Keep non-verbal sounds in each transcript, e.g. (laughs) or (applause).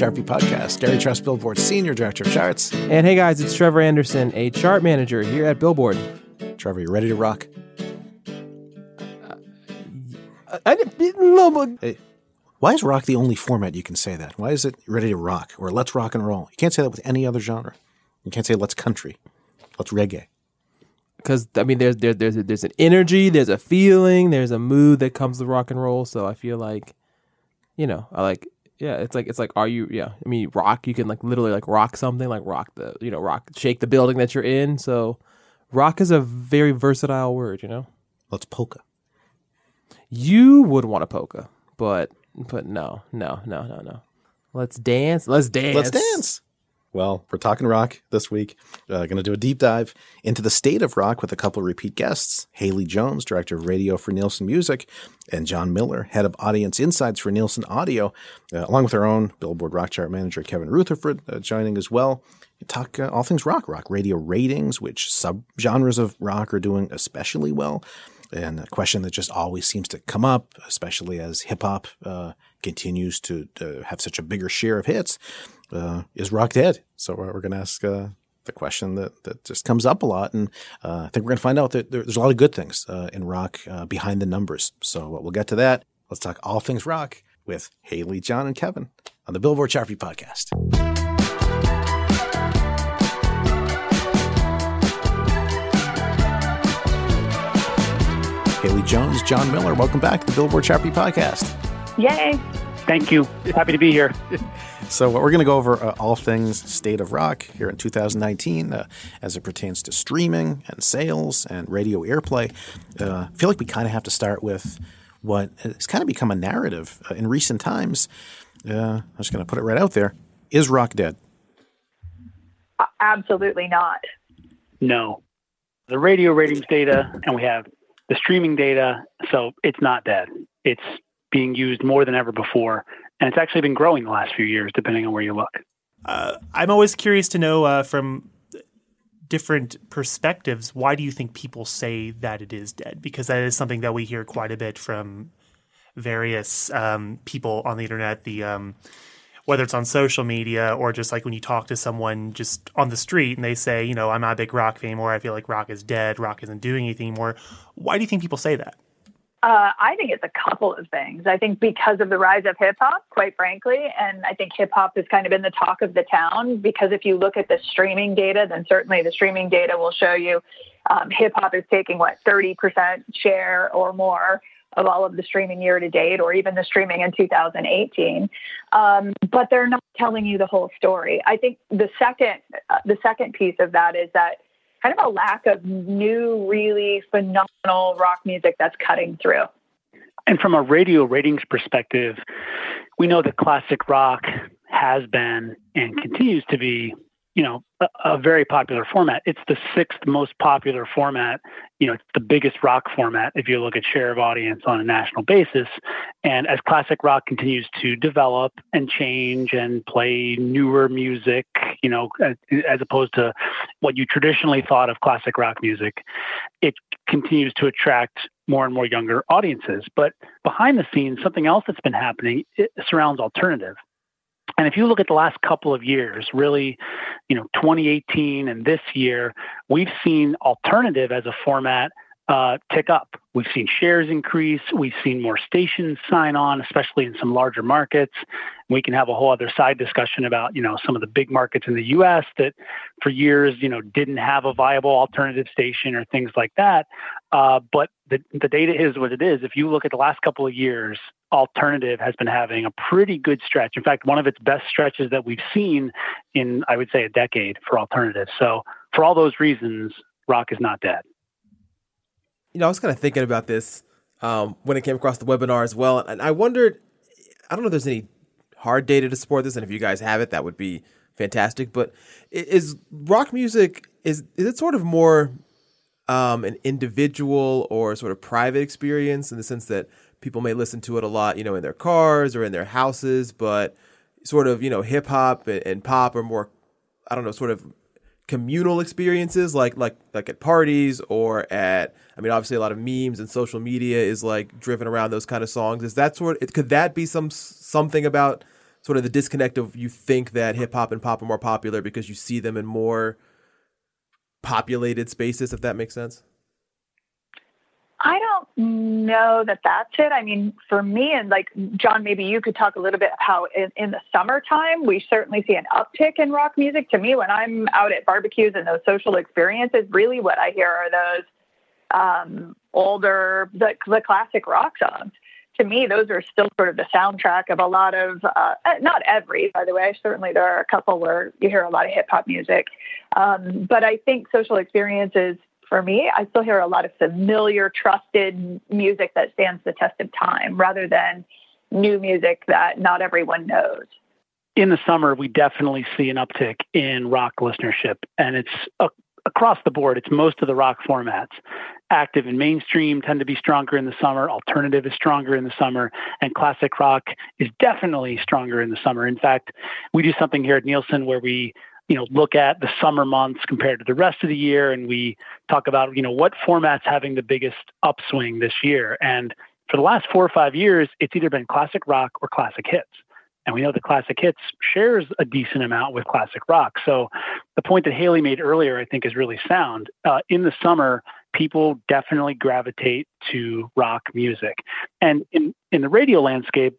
welcome to the Billboard Chart Beat Podcast. Gary Trust, Billboard Senior Director of Charts. And hey guys, it's Trevor Anderson, a chart manager here at Billboard. Trevor, you ready to rock? Uh, I didn't no, but Hey, why is rock the only format you can say that? Why is it ready to rock or let's rock and roll? You can't say that with any other genre. You can't say let's country, let's reggae. because I mean, there's there's there's there's an energy, there's a feeling, there's a mood that comes with rock and roll. So I feel like, you know, I like yeah, it's like it's like are you yeah? I mean, rock you can like literally like rock something, like rock the you know rock shake the building that you're in. So rock is a very versatile word, you know. Let's polka. You would want a polka, but but no no no no no. Let's dance. Let's dance. Let's dance. Well, we're talking rock this week. Uh, going to do a deep dive into the state of rock with a couple of repeat guests Haley Jones, director of radio for Nielsen Music, and John Miller, head of audience insights for Nielsen Audio, uh, along with our own Billboard Rock Chart manager Kevin Rutherford uh, joining as well. Talk uh, all things rock, rock radio ratings, which subgenres of rock are doing especially well, and a question that just always seems to come up, especially as hip hop uh, continues to, to have such a bigger share of hits. Uh, is rock dead? So we're, we're going to ask uh, the question that, that just comes up a lot. And uh, I think we're going to find out that there, there's a lot of good things uh, in rock uh, behind the numbers. So we'll get to that. Let's talk all things rock with Haley, John, and Kevin on the Billboard Chart Beat podcast. Haley Jones, John Miller, welcome back to the Billboard Chart Beat podcast. Yay. Thank you. Happy to be here. (laughs) So we're going to go over uh, all things state of rock here in 2019 uh, as it pertains to streaming and sales and radio airplay. Uh, I feel like we kind of have to start with what has kind of become a narrative uh, in recent times. Uh, I'm just going to put it right out there. Is rock dead? Uh, Absolutely not. No. The radio ratings data, and we have the streaming data, so it's not dead. It's being used more than ever before, and it's actually been growing the last few years, depending on where you look. Uh, I'm always curious to know uh, from different perspectives why do you think people say that it is dead? Because that is something that we hear quite a bit from various um, people on the internet. The um, whether it's on social media or just like when you talk to someone just on the street and they say, you know, I'm not a big rock fan anymore. I feel like rock is dead. Rock isn't doing anything anymore. Why do you think people say that? Uh, I think it's a couple of things. I think because of the rise of hip hop, quite frankly, and I think hip hop has kind of been the talk of the town. Because if you look at the streaming data, then certainly the streaming data will show you um, hip hop is taking what 30% share or more of all of the streaming year to date, or even the streaming in 2018. Um, but they're not telling you the whole story. I think the second, uh, the second piece of that is that kind of a lack of new, really phenomenal rock music that's cutting through. And from a radio ratings perspective, we know that classic rock has been and continues to be you know, a, a, very popular format. It's the sixth most popular format. You know, it's the biggest rock format if you look at share of audience on a national basis. And as classic rock continues to develop and change and play newer music, you know, as, as opposed to what you traditionally thought of classic rock music, it continues to attract more and more younger audiences. But behind the scenes, something else that's been happening surrounds alternative. And if you look at the last couple of years, really, you know, 2018 and this year, we've seen alternative as a format uh, tick up. We've seen shares increase. We've seen more stations sign on, especially in some larger markets. We can have a whole other side discussion about, you know, some of the big markets in the U.S. that for years, you know, didn't have a viable alternative station or things like that. Uh, but the, the data is what it is. If you look at the last couple of years, alternative has been having a pretty good stretch. In fact, one of its best stretches that we've seen in, I would say, a decade for alternative. So for all those reasons, rock is not dead you know, I was kind of thinking about this um, when it came across the webinar as well, and I wondered, I don't know if there's any hard data to support this, and if you guys have it, that would be fantastic. But is rock music is is it sort of more um, an individual or sort of private experience in the sense that people may listen to it a lot, you know, in their cars or in their houses, but sort of you know hip hop and, and pop are more, I don't know, sort of communal experiences like like like at parties or at I mean obviously a lot of memes and social media is like driven around those kind of songs. Is that sort of, could that be some something about sort of the disconnect of you think that hip hop and pop are more popular because you see them in more populated spaces if that makes sense I don't know that that's it. I mean, for me, and like John, maybe you could talk a little bit how in, in, the summertime we certainly see an uptick in rock music. To me, when I'm out at barbecues and those social experiences, really what I hear are those um, older, the, the classic rock songs. To me, those are still sort of the soundtrack of a lot of, uh, not every, by the way. Certainly, there are a couple where you hear a lot of hip hop music, um, but I think social experiences for me, I still hear a lot of familiar, trusted music that stands the test of time rather than new music that not everyone knows. In the summer, we definitely see an uptick in rock listenership, and it's uh, across the board. It's most of the rock formats. Active and mainstream tend to be stronger in the summer. Alternative is stronger in the summer, and classic rock is definitely stronger in the summer. In fact, we do something here at Nielsen where we you know look at the summer months compared to the rest of the year and we talk about you know what formats having the biggest upswing this year. And for the last four or five years it's either been classic rock or classic hits. And we know the classic hits shares a decent amount with classic rock. So the point that haley made earlier i think is really sound. Uh, in the summer people definitely gravitate to rock music. And in, in the radio landscape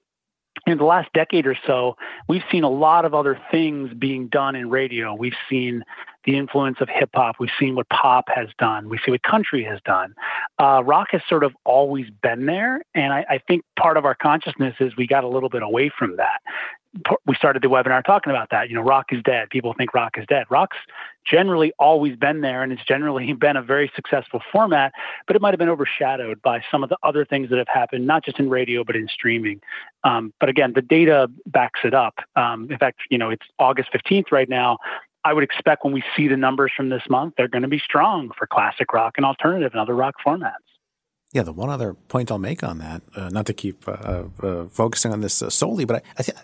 in the last decade or so, we've seen a lot of other things being done in radio. We've seen the influence of hip hop. We've seen what pop has done. We see what country has done. Uh, rock has sort of always been there. And I, I think part of our consciousness is we got a little bit away from that we started the webinar talking about that. You know, rock is dead. People think rock is dead. Rock's generally always been there, and it's generally (laughs) been a very successful format, but it might have been overshadowed by some of the other things that have happened, not just in radio, but in streaming. Um, but again, the data backs it up. Um, in fact, you know, it's August 15th right now. I would expect when we see the numbers from this month, they're going to be strong for classic rock and alternative and other rock formats. Yeah, the one other point I'll make on that, uh, not to keep uh, uh, focusing on this uh, solely, but I, I, th-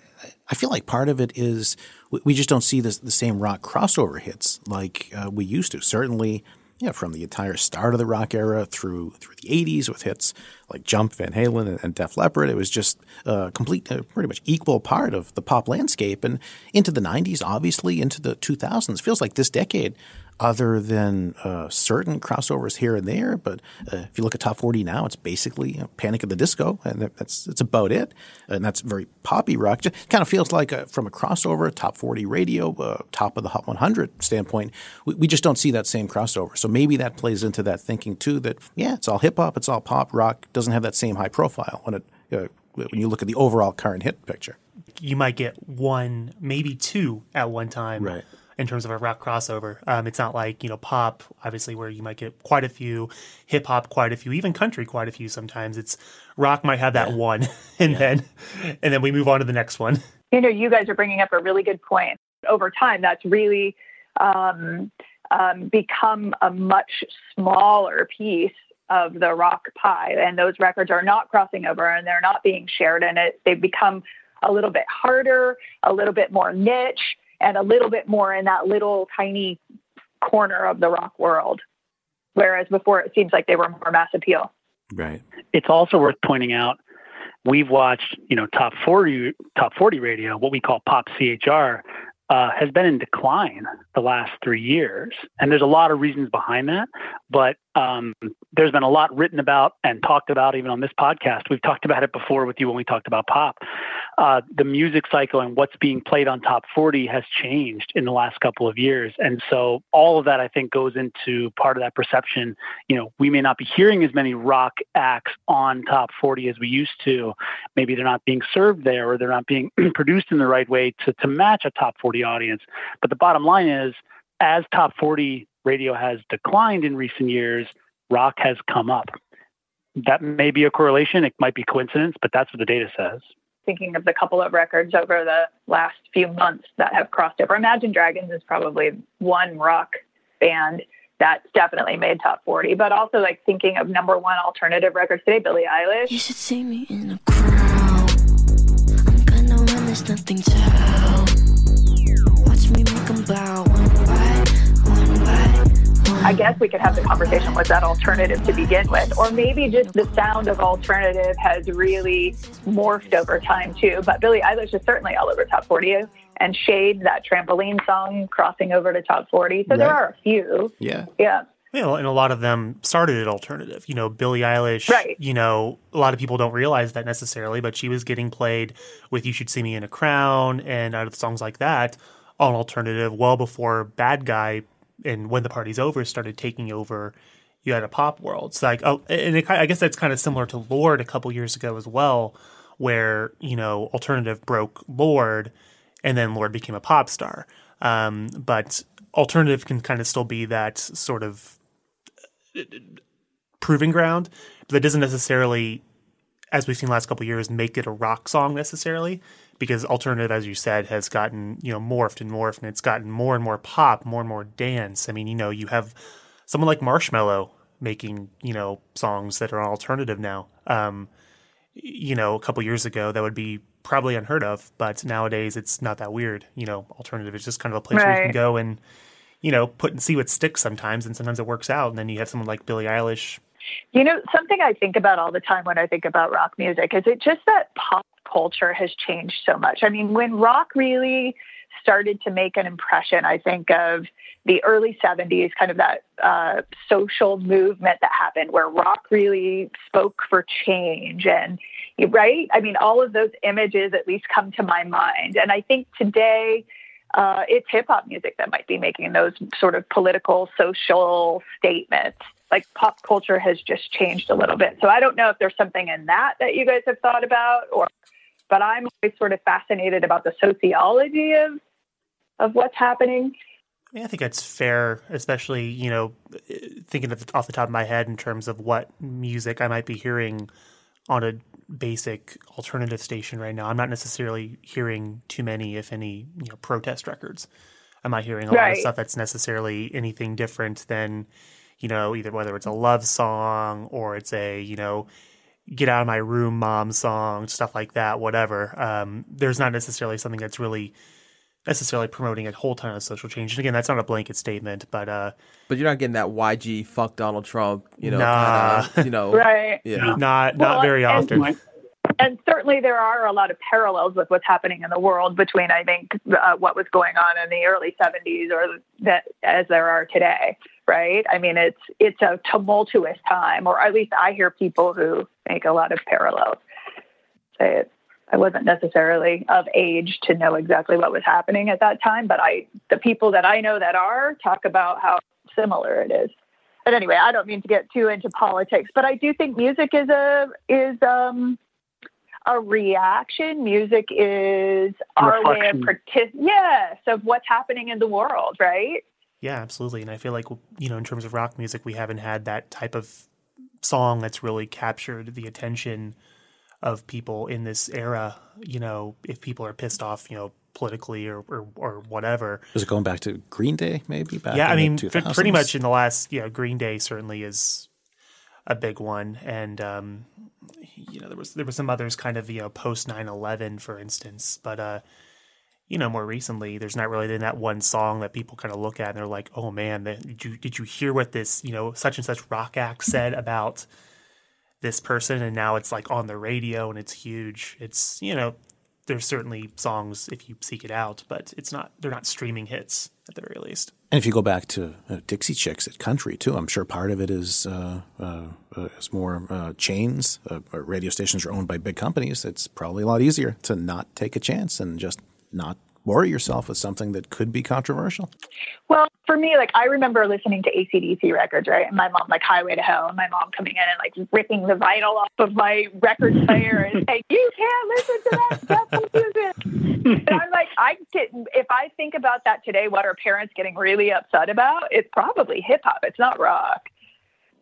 I feel like part of it is we, just don't see this, the same rock crossover hits like uh, we used to. Certainly, yeah, from the entire start of the rock era through through the '80s with hits like Jump, Van Halen, and, and Def Leppard, it was just a complete, pretty much equal part of the pop landscape. And into the '90s, obviously, into the 2000s, feels like this decade other than uh, certain crossovers here and there. But uh, if you look at top 40 now, it's basically you know, Panic at the Disco, and that's that's about it. And that's very poppy rock. Just kind of feels like a, from a crossover, top 40 radio, uh, top of the Hot 100 standpoint, we, we, just don't see that same crossover. So maybe that plays into that thinking too. That yeah, it's all hip hop, it's all pop. Rock doesn't have that same high profile when it uh, when you look at the overall current hit picture. You might get one, maybe two at one time. Right in terms of a rock crossover. Um, it's not like you know pop, obviously, where you might get quite a few, hip hop quite a few, even country quite a few. Sometimes it's rock might have that yeah. one, (laughs) and yeah. then and then we move on to the next one. (laughs) You know, you guys are bringing up a really good point. Over time, that's really um, um, become a much smaller piece of the rock pie, and those records are not crossing over and they're not being shared, and it they've become a little bit harder, a little bit more niche, and a little bit more in that little tiny corner of the rock world. Whereas before, it seems like they were more mass appeal. Right. It's also worth pointing out we've watched, you know, top 40 top 40 radio, what we call pop CHR, uh, has been in decline the last three years. And there's a lot of reasons behind that. But um, there's been a lot written about and talked about even on this podcast. We've talked about it before with you when we talked about pop. Uh, the music cycle and what's being played on top 40 has changed in the last couple of years. And so all of that, I think, goes into part of that perception. You know, we may not be hearing as many rock acts on top 40 as we used to. Maybe they're not being served there or they're not being (clears throat) produced in the right way to, to match a top 40 audience. But the bottom line is, as top 40 radio has declined in recent years, rock has come up. That may be a correlation. It might be coincidence, but that's what the data says. Thinking of the couple of records over the last few months that have crossed over, Imagine Dragons is probably one rock band that's definitely made top 40, but also like thinking of number one alternative records today, Billie Eilish. You should see me in a crown. I'm gonna win, there's nothing to I guess we could have the conversation was that alternative to begin with, or maybe just the sound of alternative has really morphed over time too. But Billie Eilish is certainly all over top 40 and SHAED, that trampoline song, crossing over to top 40. So right. there are a few. Yeah. Yeah. You know, and a lot of them started at alternative. You know, Billie Eilish. Right. You know, a lot of people don't realize that necessarily, but she was getting played with "You Should See Me in a Crown" and out of songs like that on alternative well before Bad Guy and when the party's over started taking over you had a pop world. It's like oh and it, i guess that's kind of similar to Lorde a couple years ago as well where you know alternative broke Lorde and then Lorde became a pop star. Um, but alternative can kind of still be that sort of uh, proving ground but that doesn't necessarily as we've seen the last couple years make it a rock song necessarily because alternative, as you said, has gotten you know morphed and morphed, and it's gotten more and more pop, more and more dance. I mean, you know, you have someone like Marshmello making you know songs that are alternative now. Um, you know, a couple years ago, that would be probably unheard of, but nowadays it's not that weird. You know, alternative is just kind of a place right. where you can go and you know put and see what sticks sometimes, and sometimes it works out. And then you have someone like Billie Eilish. You know, something I think about all the time when I think about rock music is it just that pop culture has changed so much. I mean, when rock really started to make an impression, I think of the early 70s, kind of that uh, social movement that happened where rock really spoke for change. And, right? I mean, all of those images at least come to my mind. And I think today, uh, it's hip hop music that might be making those sort of political, social statements. Like pop culture has just changed a little bit. So I don't know if there's something in that that you guys have thought about or but I'm always sort of fascinated about the sociology of of what's happening. I I think that's fair, especially you know, thinking the, off the top of my head in terms of what music I might be hearing on a basic alternative station right now. I'm not necessarily hearing too many, if any, you know, protest records. I'm not hearing a right. lot of stuff that's necessarily anything different than, you know, either whether it's a love song or it's a, you know, get out of my room mom song stuff like that whatever um, there's not necessarily something that's really necessarily promoting a whole ton of social change. And again that's not a blanket statement but uh but you're not getting that yg fuck donald trump you know nah. kinda, you know (laughs) right. yeah. Not well, not very often and certainly there are a lot of parallels with what's happening in the world between i think uh, what was going on in the early 70s or that as there are today right i mean it's it's a tumultuous time or at least i hear people who make a lot of parallels say it I wasn't necessarily of age to know exactly what was happening at that time, but I the people that I know that are talk about how similar it is. But anyway, I don't mean to get too into politics, but I do think music is a is um a reaction. Music is our way of Reflection. partic- yes, of what's happening in the world, right? Yeah, absolutely. And I feel like, you know, in terms of rock music, we haven't had that type of song that's really captured the attention of people in this era. You know, if people are pissed off, you know, politically or, or, or whatever. Was it going back to Green Day, maybe? Back yeah, I in the mean, pretty much in the last, you know, Green Day certainly is a big one. And, um, you know, there was, there was some others kind of, you know, post 9 11, for instance. But, uh, you know, more recently, there's not really been that one song that people kind of look at and they're like, "Oh man, did you did you hear what this you know such and such rock act said about this person?" And now it's like on the radio and it's huge. It's you know, there's certainly songs if you seek it out, but it's not they're not streaming hits at the very least. And if you go back to uh, Dixie Chicks at country too, I'm sure part of it is uh, uh, uh, is more uh, chains. Uh, radio stations are owned by big companies. It's probably a lot easier to not take a chance and just not worry yourself with something that could be controversial. Well, for me, like I remember listening to ACDC records, right? And my mom, like Highway to Hell, and my mom coming in and like ripping the vinyl off of my record player and saying, "You can't listen to that devil music." and I'm like, I get if I think about that today, what are parents getting really upset about? It's probably hip hop. It's not rock.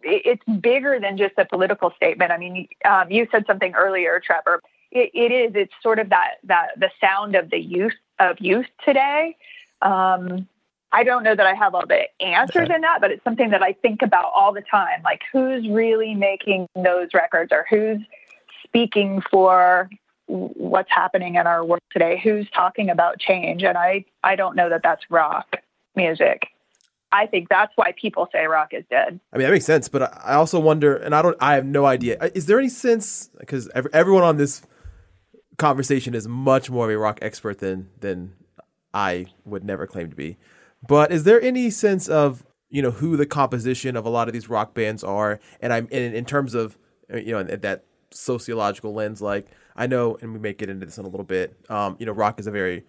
It's bigger than just a political statement. I mean, um, you said something earlier, Trevor. It, it is. It's sort of that that the sound of the youth of youth today. Um, I don't know that I have all the answers in that, but it's something that I think about all the time. Like, who's really making those records, or who's speaking for what's happening in our world today? Who's talking about change? And I, I don't know that that's rock music. I think that's why people say rock is dead. I mean, that makes sense, but I also wonder, and I don't, I have no idea. Is there any sense because everyone on this conversation is much more of a rock expert than than I would never claim to be. But is there any sense of you know who the composition of a lot of these rock bands are, and I'm in, in terms of uh, you know in that sociological lens, like I know, and we may get into this in a little bit. Um, you know, rock is a very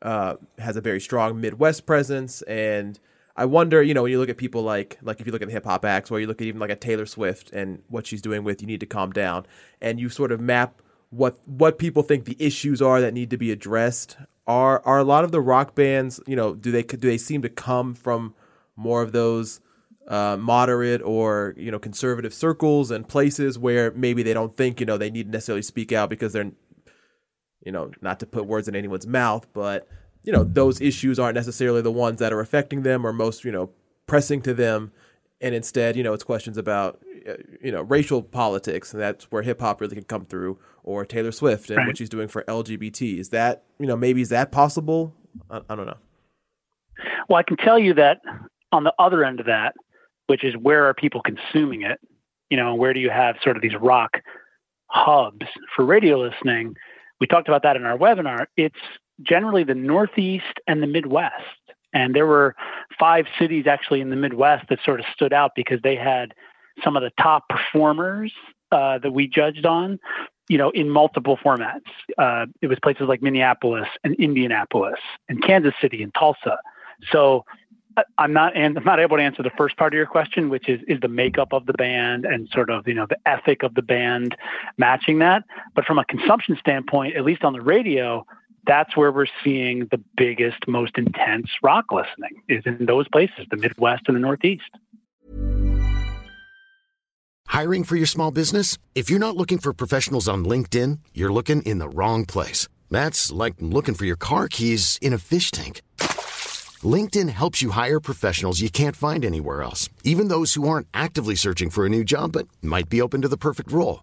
uh, has a very strong Midwest presence, and I wonder, you know, when you look at people like like if you look at the hip hop acts, or you look at even like a Taylor Swift and what she's doing with "You Need to Calm Down," and you sort of map what what people think the issues are that need to be addressed. Are are a lot of the rock bands, you know, do they do they seem to come from more of those uh, moderate or you know conservative circles and places where maybe they don't think you know they need to necessarily speak out because they're you know not to put words in anyone's mouth, but you know those issues aren't necessarily the ones that are affecting them or most you know pressing to them, and instead you know it's questions about uh, you know racial politics, and that's where hip hop really can come through, or Taylor Swift and Right. what she's doing for LGBT. Is that you know maybe is that possible? I, I don't know. Well, I can tell you that on the other end of that, which is where are people consuming it? You know, where do you have sort of these rock hubs for radio listening? We talked about that in our webinar. It's generally the Northeast and the Midwest. And there were five cities actually in the Midwest that sort of stood out because they had some of the top performers uh, that we judged on, you know, in multiple formats. Uh, it was places like Minneapolis and Indianapolis and Kansas City and Tulsa. So I- I'm not and I'm not able to answer the first part of your question, which is is the makeup of the band and sort of you know the ethic of the band matching that. But from a consumption standpoint, at least on the radio, that's where we're seeing the biggest, most intense rock listening is in those places, the Midwest and the Northeast. Hiring for your small business? If you're not looking for professionals on LinkedIn, you're looking in the wrong place. That's like looking for your car keys in a fish tank. LinkedIn helps you hire professionals you can't find anywhere else, even those who aren't actively searching for a new job but might be open to the perfect role.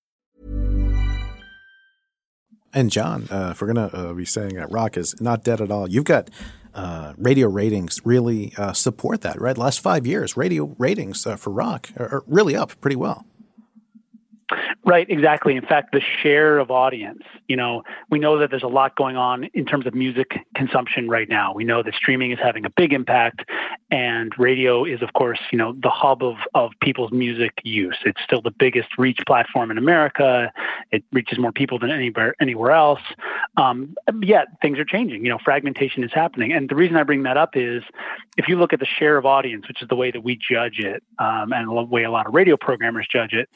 And John, uh, if we're going to uh, be saying that rock is not dead at all, you've got uh, radio ratings really uh, support that, right? Last five years, radio ratings uh, for rock are, are really up pretty well. Right, exactly. In fact, the share of audience, you know, we know that there's a lot going on in terms of music consumption right now. We know that streaming is having a big impact and radio is of course, you know, the hub of of people's music use. It's still the biggest reach platform in America. It reaches more people than anywhere anywhere else. Um, yet things are changing. You know, fragmentation is happening. And the reason I bring that up is if you look at the share of audience, which is the way that we judge it, um, and the way a lot of radio programmers judge it,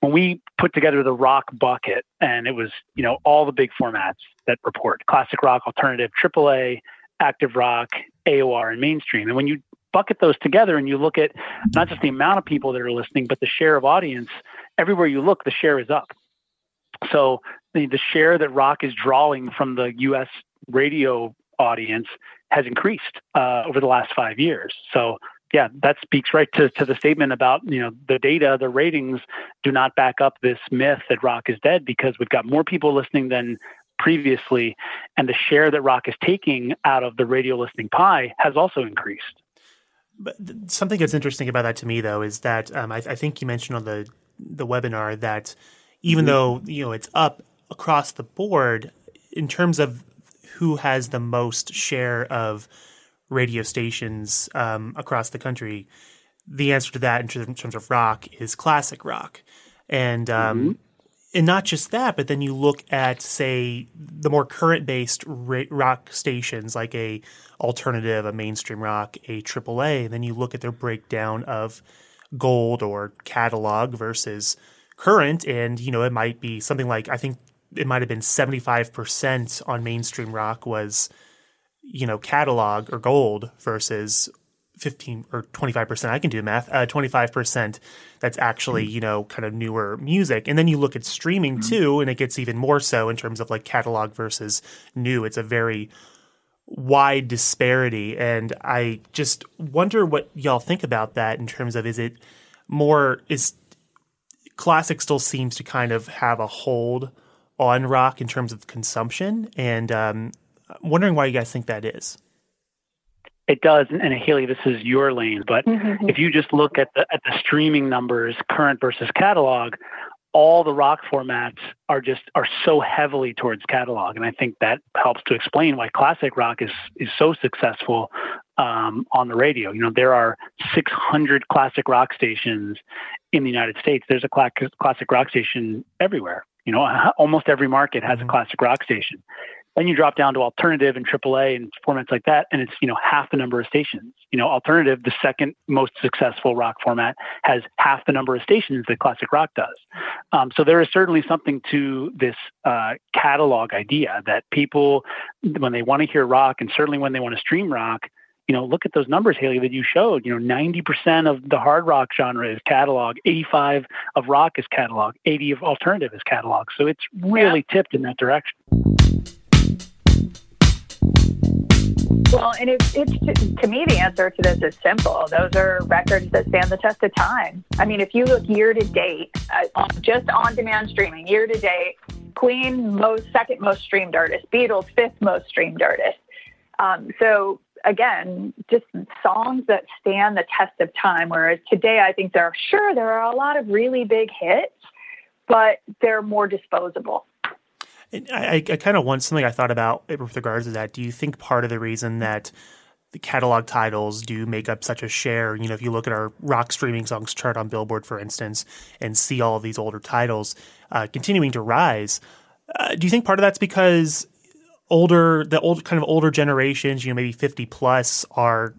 when we put together the rock bucket and it was you know all the big formats that report classic rock alternative aaa active rock aor and mainstream. And when you bucket those together and you look at not just the amount of people that are listening but the share of audience everywhere you look the share is up. So the, the share that rock is drawing from the us radio audience has increased uh, over the last five years. So yeah, that speaks right to, to the statement about, you know, the data, the ratings do not back up this myth that rock is dead because we've got more people listening than previously. And the share that rock is taking out of the radio listening pie has also increased. But something that's interesting about that to me, though, is that um, I, I, think you mentioned on the the webinar that even mm-hmm. though you know it's up across the board in terms of who has the most share of radio stations um, across the country, the answer to that in terms of rock is classic rock, and um, mm-hmm. and not just that, but then you look at say the more current based rock stations like a alternative, a mainstream rock, a AAA, and then you look at their breakdown of gold or catalog versus current, and you know it might be something like I think it might have been seventy five percent on mainstream rock was you know, catalog or gold versus 15 or 25%, I can do math, uh, 25% that's actually, mm-hmm. you know, kind of newer music. And then you look at streaming mm-hmm. too, and it gets even more so in terms of like catalog versus new. It's a very wide disparity. And I just wonder what y'all think about that in terms of is it more, is classic still seems to kind of have a hold on rock in terms of consumption. And, um, I'm wondering why you guys think that is. It does, and Haley, this is your lane. But mm-hmm. if you just look at the at the streaming numbers, current versus catalog, all the rock formats are just are so heavily towards catalog, and I think that helps to explain why classic rock is is so successful um, on the radio. You know, there are 600 classic rock stations in the United States. There's a classic rock station everywhere. You know, almost every market has mm-hmm. a classic rock station. Then you drop down to alternative and AAA and formats like that, and it's you know half the number of stations. You know, alternative, the second most successful rock format, has half the number of stations that classic rock does. Um, so there is certainly something to this uh, catalog idea that people, when they want to hear rock, and certainly when they want to stream rock, you know, look at those numbers, Haley, that you showed. You know, 90% of the hard rock genre is catalog, 85 of rock is catalog, 80 of alternative is catalog. So it's really yeah. tipped in that direction. Well, and it's, it's to, me, the answer to this is simple. Those are records that stand the test of time. I mean, if you look year to date, uh, just on demand streaming, year to date, Queen, most second most streamed artist, Beatles, fifth most streamed artist. Um, so again, just songs that stand the test of time. Whereas today, I think there are sure there are a lot of really big hits, but they're more disposable. I, I kind of want something I thought about with regards to that. Do you think part of the reason that the catalog titles do make up such a share. You know, if you look at our rock streaming songs chart on Billboard, for instance, and see all of these older titles uh, continuing to rise, uh, do you think part of that's because older, the old kind of older generations, you know, maybe fifty plus, are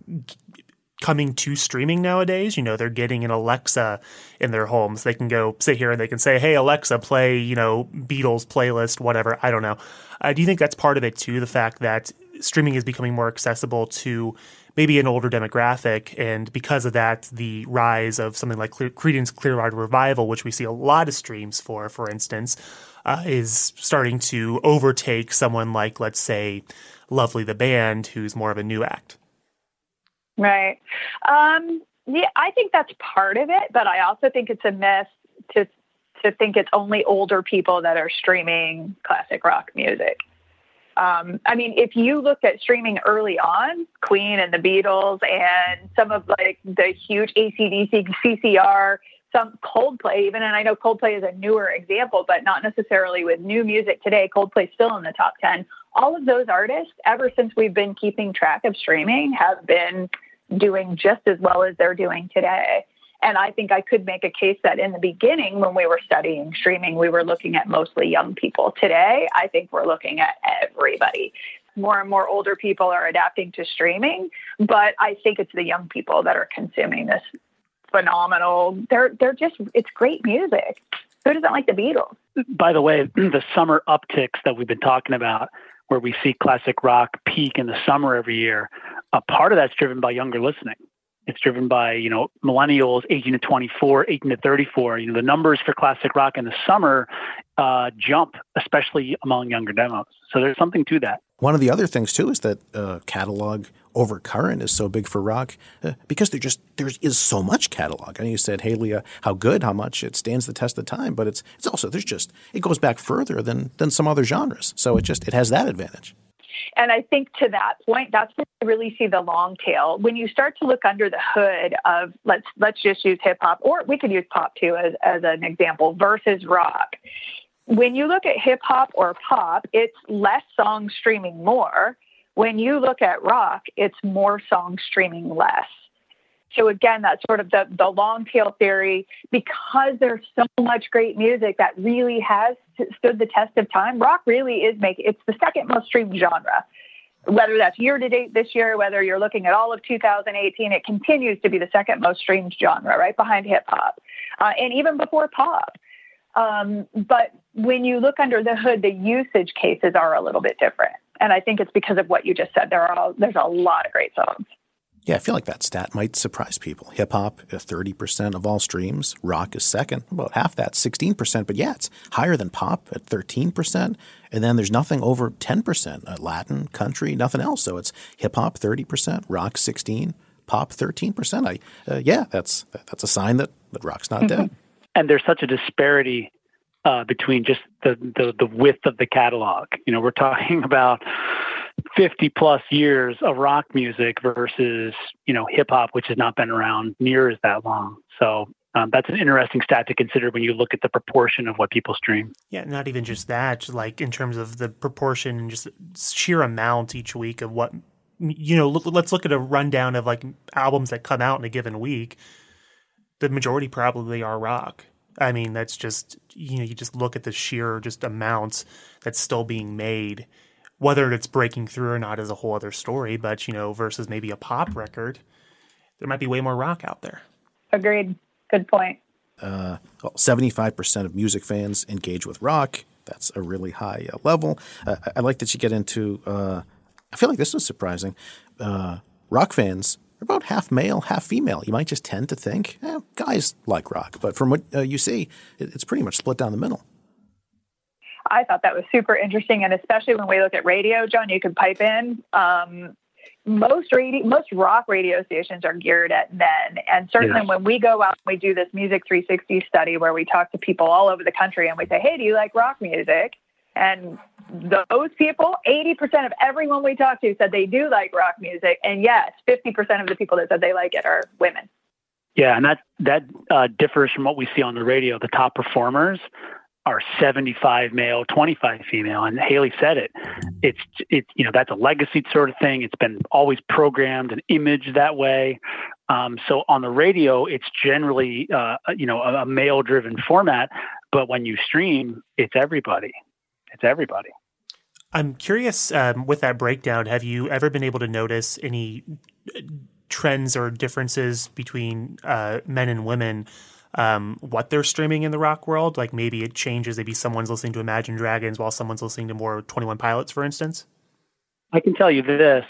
coming to streaming nowadays. You know, they're getting an Alexa in their homes. They can go sit here and they can say, "Hey Alexa, play you know Beatles playlist, whatever." I don't know. Uh, do you think that's part of it too? The fact that streaming is becoming more accessible to maybe an older demographic, and because of that, the rise of something like Clear, Creedence Clearwater Revival, which we see a lot of streams for, for instance, uh, is starting to overtake someone like, let's say, Lovely the band, who's more of a new act. Right. Um, yeah, I think that's part of it, but I also think it's a myth to to think it's only older people that are streaming classic rock music. Um, I mean, if you looked at streaming early on, Queen and the Beatles and some of like the huge ACDC, CCR, some Coldplay, even, and I know Coldplay is a newer example, but not necessarily with new music today. Coldplay's still in the top 10. All of those artists, ever since we've been keeping track of streaming, have been doing just as well as they're doing today. And I think I could make a case that in the beginning, when we were studying streaming, we were looking at mostly young people. Today, I think we're looking at everybody. More and more older people are adapting to streaming, but I think it's the young people that are consuming this phenomenal. They're they're just it's great music. Who doesn't like the Beatles? By the way, (clears throat) the summer upticks that we've been talking about, where we see classic rock peak in the summer every year, a part of that's driven by younger listening. It's driven by, you know, millennials 18 to 24, 18 to 34. You know, the numbers for classic rock in the summer uh, jump, especially among younger demos. So there's something to that. One of the other things too is that uh, catalog over current is so big for rock uh, because there just there is so much catalog. Know you said Haley, how good, how much it stands the test of time, but it's it's also there's just it goes back further than than some other genres. So it just it has that advantage. And I think to that point, that's when you really see the long tail. When you start to look under the hood of let's let's just use hip hop, or we could use pop too as, as an example, versus rock. When you look at hip hop or pop, it's less songs streaming more. When you look at rock, it's more songs streaming less. So again, that's sort of the, the long tail theory because there's so much great music that really has stood the test of time. Rock really is making it's the second most streamed genre. Whether that's year to date this year, whether you're looking at all of 2018, it continues to be the second most streamed genre, right behind hip hop, uh, and even before pop. Um, but when you look under the hood, the usage cases are a little bit different, and I think it's because of what you just said. There are there's a lot of great songs. Yeah, I feel like that stat might surprise people. Hip hop, 30% of all streams. Rock is second, about half that, 16%. But yeah, it's higher than pop at 13%. And then there's nothing over 10%. Uh, Latin, country, nothing else. So it's hip hop 30%, rock 16, pop 13%. I, uh, yeah, that's that's a sign that, that rock's not dead. And there's such a disparity uh, between just the, the the width of the catalog. You know, we're talking (laughs) about 50 plus years of rock music versus you know hip hop which has not been around near as that long. So um, that's an interesting stat to consider when you look at the proportion of what people stream. Yeah not even just that like in terms of the proportion and just sheer amount each week of what you know look, let's look at a rundown of like albums that come out in a given week. The majority probably are rock. I mean that's just you know you just look at the sheer just amounts that's still being made whether it's breaking through or not is a whole other story, but you know, versus maybe a pop record, there might be way more rock out there. Agreed. Good point. Uh, well, 75% of music fans engage with rock. That's a really high uh, level. Uh, I like that you get into, uh, I feel like this was surprising. Uh, rock fans are about half male, half female. You might just tend to think, eh, guys like rock. But from what uh, you see, it, it's pretty much split down the middle. I thought that was super interesting, and especially when we look at radio, John, you can pipe in. Um, most radio, most rock radio stations are geared at men, and certainly yes. when we go out and we do this Music 360 study where we talk to people all over the country and we say, "Hey, do you like rock music?" And those people, 80% of everyone we talk to said they do like rock music, and yes, 50% of the people that said they like it are women. Yeah, and that that uh, differs from what we see on the radio. The top performers are 75 male, 25 female. And Haley said it. It's it you know that's a legacy sort of thing. It's been always programmed and imaged that way. Um, so on the radio, it's generally uh, you know a, a male driven format. But when you stream, it's everybody. It's everybody. I'm curious um, with that breakdown. Have you ever been able to notice any trends or differences between uh, men and women? Um, what they're streaming in the rock world. Like maybe it changes. Maybe someone's listening to Imagine Dragons while someone's listening to more Twenty One Pilots, for instance. I can tell you this: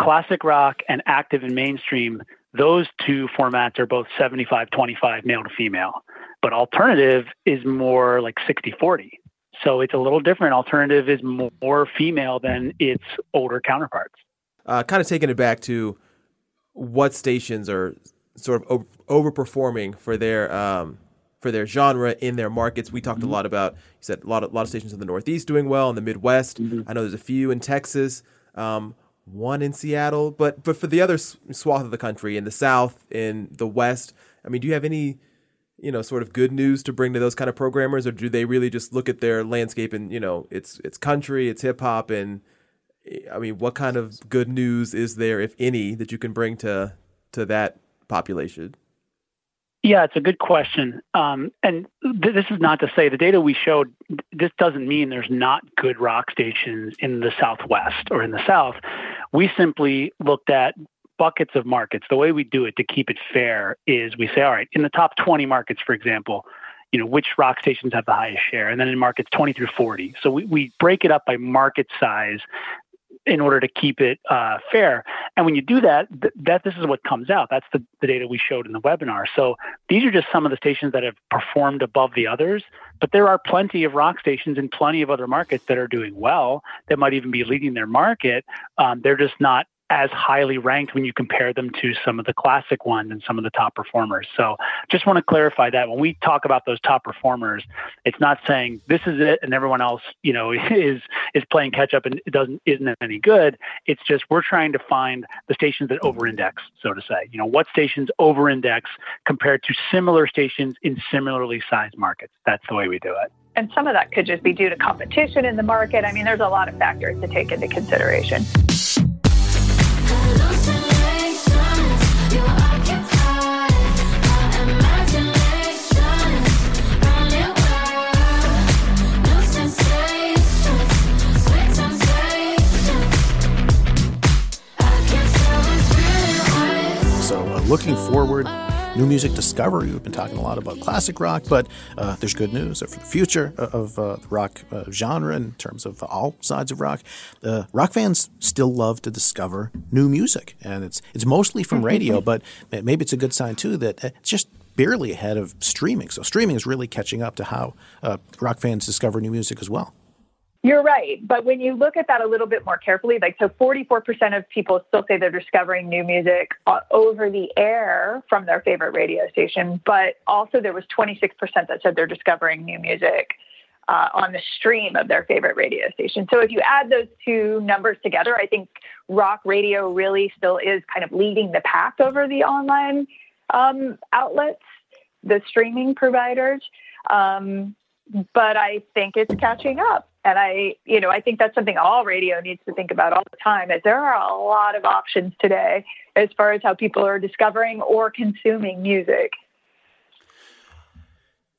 classic rock and active and mainstream. Those two formats are both 75-25 male to female, but alternative is more like 60-40. So it's a little different. Alternative is more female than its older counterparts. Uh, kind of taking it back to what stations are sort of overperforming for their um, for their genre in their markets. We talked a lot about you said a lot of a lot of stations in the Northeast doing well, in the Midwest. I know there's a few in Texas, um, one in Seattle, but but for the other swath of the country in the South, in the West, I mean, do you have any you know sort of good news to bring to those kind of programmers, or do they really just look at their landscape and you know it's it's country, it's hip hop, and I mean, what kind of good news is there, if any, that you can bring to to that population? Yeah, it's a good question. Um, and th- this is not to say the data we showed, this doesn't mean there's not good rock stations in the Southwest or in the South. We simply looked at buckets of markets. The way we do it to keep it fair is we say, all right, in the top 20 markets, for example, you know, which rock stations have the highest share? And then in markets 20 through 40. So we, we break it up by market size in order to keep it uh, fair. And when you do that, th- that this is what comes out. That's the, the data we showed in the webinar. So these are just some of the stations that have performed above the others. But there are plenty of rock stations in plenty of other markets that are doing well. That might even be leading their market. Um, they're just not as highly ranked when you compare them to some of the classic ones and some of the top performers. So just want to clarify that when we talk about those top performers, it's not saying this is it and everyone else, you know, (laughs) is is playing catch up and it doesn't isn't any good. It's just we're trying to find the stations that over-index, so to say. You know, what stations over-index compared to similar stations in similarly sized markets. That's the way we do it. And some of that could just be due to competition in the market. I mean, there's a lot of factors to take into consideration. Looking forward, new music discovery. We've been talking a lot about classic rock, but uh, there's good news for the future of uh, the rock uh, genre in terms of all sides of rock. Uh, rock fans still love to discover new music, and it's it's mostly from radio, but maybe it's a good sign too that it's just barely ahead of streaming. So, streaming is really catching up to how uh, rock fans discover new music as well. You're right. But when you look at that a little bit more carefully, like so 44% of people still say they're discovering new music uh, over the air from their favorite radio station. But also there was 26% that said they're discovering new music uh, on the stream of their favorite radio station. So if you add those two numbers together, I think rock radio really still is kind of leading the pack over the online um, outlets, the streaming providers. Um, but I think it's catching up. And I, you know, I think that's something all radio needs to think about all the time. Is there are a lot of options today as far as how people are discovering or consuming music.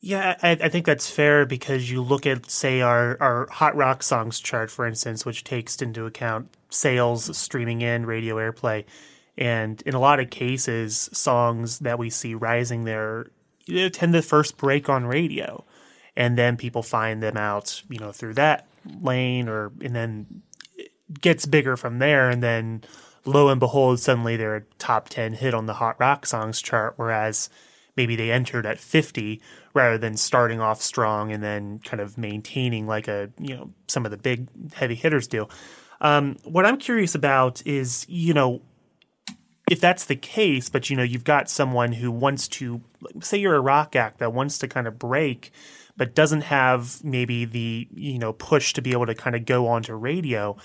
Yeah, I, I think that's fair because you look at, say, our, our Hot Rock Songs chart, for instance, which takes into account sales, streaming in, radio airplay. And in a lot of cases, songs that we see rising there you know, tend to first break on radio. And then people find them out, you know, through that lane or, and then gets bigger from there. And then lo and behold, suddenly they're a top 10 hit on the Hot Rock Songs chart. Whereas maybe they entered at 50 rather than starting off strong and then kind of maintaining like a you know some of the big heavy hitters do um, what i'm curious about is you know if that's the case but you know you've got someone who wants to say you're a rock act that wants to kind of break but doesn't have maybe the you know push to be able to kind of go onto radio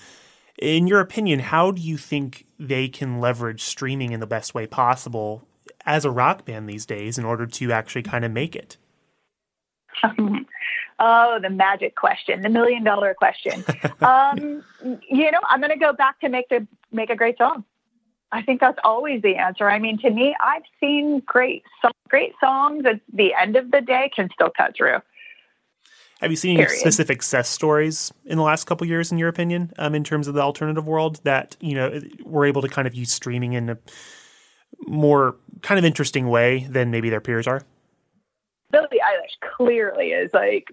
in your opinion how do you think they can leverage streaming in the best way possible as a rock band these days in order to actually kind of make it? (laughs) oh, the magic question, the million dollar question. (laughs) um, you know, I'm going to go back to make the make a great song. I think that's always the answer. I mean, to me, I've seen great great songs at the end of the day can still cut through. Have you seen any specific success stories in the last couple years, in your opinion, um, in terms of the alternative world that you know were able to kind of use streaming in a more kind of interesting way than maybe their peers are? Billie Eilish clearly is like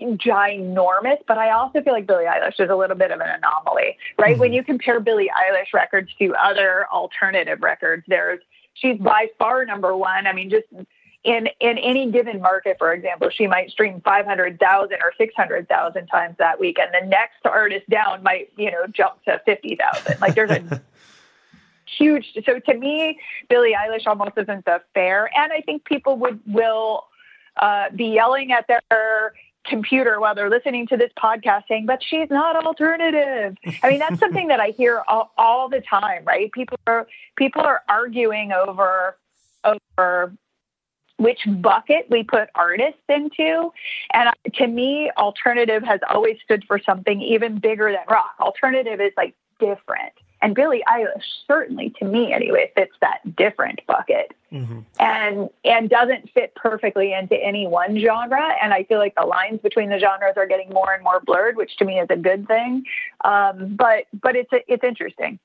ginormous, but I also feel like Billie Eilish is a little bit of an anomaly, right? When you compare Billie Eilish records to other alternative records, there's she's by far number one. I mean, just in in any given market, for example, she might stream five hundred thousand or six hundred thousand times that week, and the next artist down might you know jump to fifty thousand. Like there's a (laughs) huge. So to me, Billie Eilish almost isn't the fair, and I think people would will uh, be yelling at their computer while they're listening to this podcast saying, but she's not alternative. I mean, that's something that I hear all, all the time, right? People are people are arguing over over which bucket we put artists into. And to me, alternative has always stood for something even bigger than rock. Alternative is like different. And Billie Eilish, certainly to me anyway, fits that different bucket Mm-hmm. and and doesn't fit perfectly into any one genre. And I feel like the lines between the genres are getting more and more blurred, which to me is a good thing. Um, but but it's it's interesting.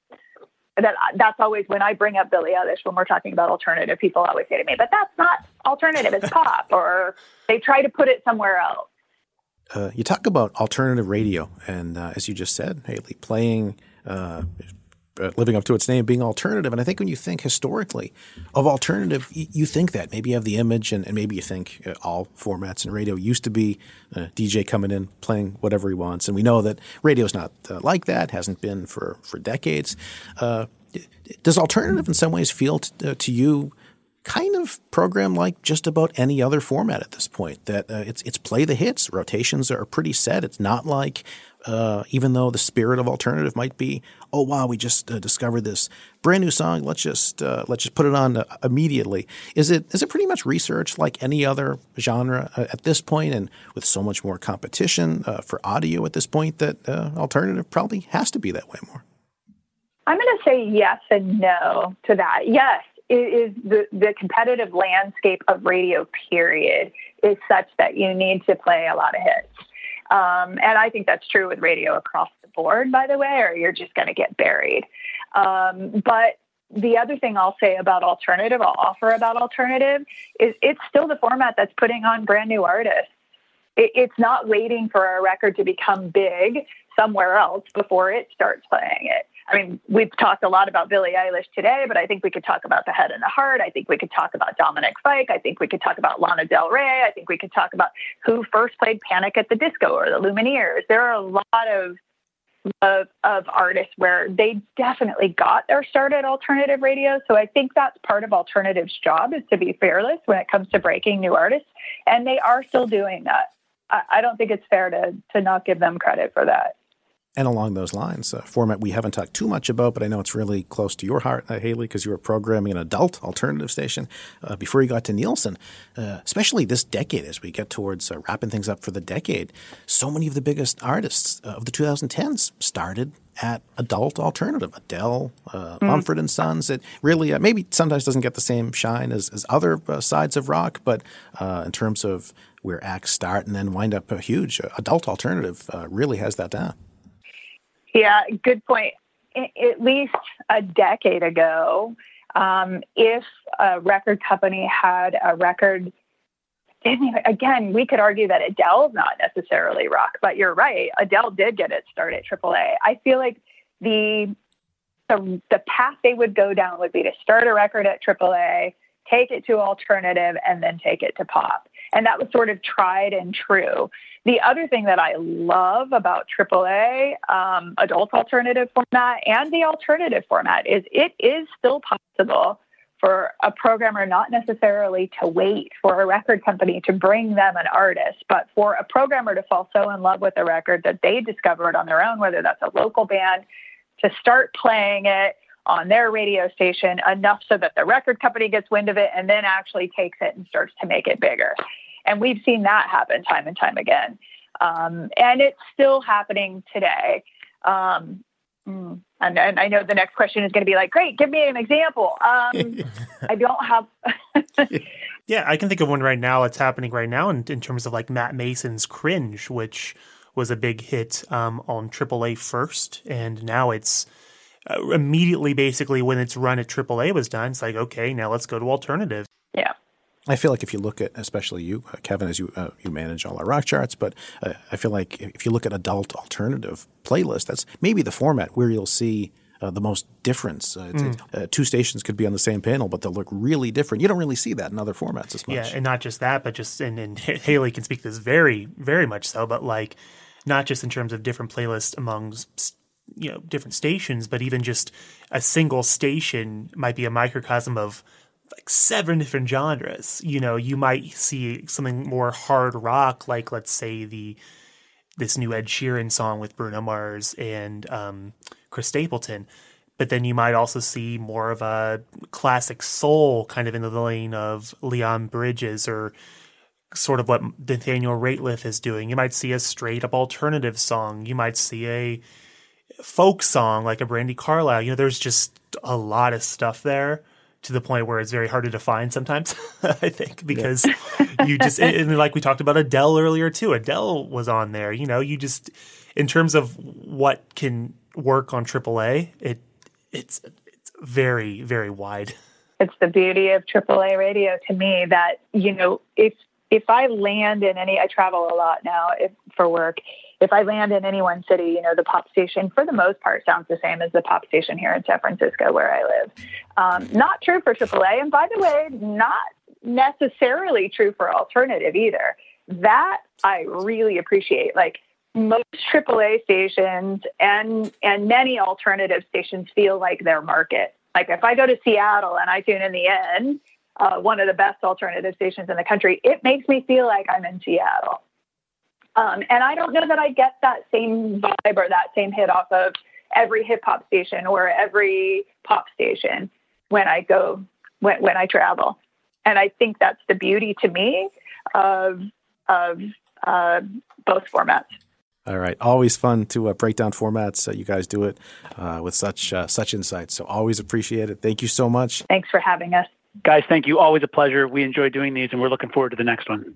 That that's always when I bring up Billie Eilish when we're talking about alternative. People always say to me, "But that's not alternative; it's pop," or they try to put it somewhere else. Uh, you talk about alternative radio, and uh, as you just said, Haley, playing, uh, living up to its name, being alternative. And I think when you think historically of alternative, you think that maybe you have the image, and, and maybe you think uh, all formats in radio used to be uh, DJ coming in playing whatever he wants, and we know that radio's not uh, like that, hasn't been for for decades. Uh, does alternative in some ways feel t- uh, to you? Kind of program like just about any other format at this point. That uh, it's it's play the hits. Rotations are pretty set. It's not like uh, even though the spirit of alternative might be, oh wow, we just uh, discovered this brand new song. Let's just uh, let's just put it on uh, immediately. Is it is it pretty much research like any other genre uh, at this point, and with so much more competition for audio at this point, that alternative probably has to be that way more. I'm going to say yes and no to that. Yes, is the, the competitive landscape of radio, period, is such that you need to play a lot of hits. Um, and I think that's true with radio across the board, by the way, or you're just going to get buried. Um, but the other thing I'll say about alternative, I'll offer about alternative, is it's still the format that's putting on brand new artists. It, it's not waiting for a record to become big somewhere else before it starts playing it. I mean, we've talked a lot about Billie Eilish today, but I think we could talk about The Head and the Heart. I think we could talk about Dominic Fike. I think we could talk about Lana Del Rey. I think we could talk about who first played Panic at the Disco or the Lumineers. There are a lot of of, of artists where they definitely got their start at alternative radio. So I think that's part of alternative's job is to be fearless when it comes to breaking new artists, and they are still doing that. I, I don't think it's fair to to not give them credit for that. And along those lines, a format we haven't talked too much about, but I know it's really close to your heart, uh, Haley, because you were programming an adult alternative station uh, before you got to Nielsen. Uh, especially this decade, as we get towards uh, wrapping things up for the decade, so many of the biggest artists of the 2010s started at adult alternative. Adele, uh, Mm. Mumford and Sons. It really uh, maybe sometimes doesn't get the same shine as, as other uh, sides of rock, but uh, in terms of where acts start and then wind up a huge, uh, adult alternative uh, really has that down. Yeah, good point. At least a decade ago, um, if a record company had a record, again, we could argue that Adele's not necessarily rock, but you're right. Adele did get its start at AAA. I feel like the the, the path they would go down would be to start a record at AAA, take it to alternative, and then take it to pop. And that was sort of tried and true. The other thing that I love about AAA, um, adult alternative format, and the alternative format is it is still possible for a programmer not necessarily to wait for a record company to bring them an artist, but for a programmer to fall so in love with a record that they discovered on their own, whether that's a local band, to start playing it on their radio station enough so that the record company gets wind of it and then actually takes it and starts to make it bigger. And we've seen that happen time and time again. Um, and it's still happening today. Um, mm, and, and I know the next question is going to be like, great, give me an example. Um, (laughs) I don't have. (laughs) Yeah, I can think of one right now. It's happening right now in, in terms of like Matt Maeson's Cringe, which was a big hit um, on AAA first, and now it's uh, immediately basically when it's run at AAA was done. It's like okay, now let's go to alternative. Yeah. I feel like if you look at, especially you, uh, Kevin, as you uh, you manage all our rock charts, but uh, I feel like if you look at adult alternative playlist, that's maybe the format where you'll see uh, the most difference. Uh, it's- Mm. uh, two stations could be on the same panel, but they'll look really different. You don't really see that in other formats as much. Yeah, and not just that, but just and, and Haley can speak to this very, very much so. But like, not just in terms of different playlists among you know different stations, but even just a single station might be a microcosm of like seven different genres. You know, you might see something more hard rock, like let's say the this new Ed Sheeran song with Bruno Mars and um, Chris Stapleton. But then you might also see more of a classic soul kind of in the lane of Leon Bridges or sort of what Nathaniel Rateliff is doing. You might see a straight up alternative song. You might see a folk song like a Brandi Carlile. You know, there's just a lot of stuff there to the point where it's very hard to define sometimes, (laughs) I think, because you just, and like we talked about Adele earlier too, Adele was on there. You know, you just, in terms of what can work on AAA, it, it's, it's very, very wide. It's the beauty of AAA radio to me that, you know, if, if I land in any, I travel a lot now if, for work. If I land in any one city, you know, the pop station for the most part sounds the same as the pop station here in San Francisco where I live. Um, not true for AAA. And by the way, not necessarily true for alternative either. That I really appreciate. Like most AAA stations and and many alternative stations feel like their market. Like if I go to Seattle and I tune in the end, uh, one of the best alternative stations in the country, it makes me feel like I'm in Seattle. Um, and I don't know that I get that same vibe or that same hit off of every hip hop station or every pop station when I go when, when I travel. And I think that's the beauty to me of of uh, both formats. All right, always fun to uh, break down formats. Uh, you guys do it uh, with such uh, such insight, so always appreciate it. Thank you so much. Thanks for having us, guys. Thank you. Always a pleasure. We enjoy doing these, and we're looking forward to the next one.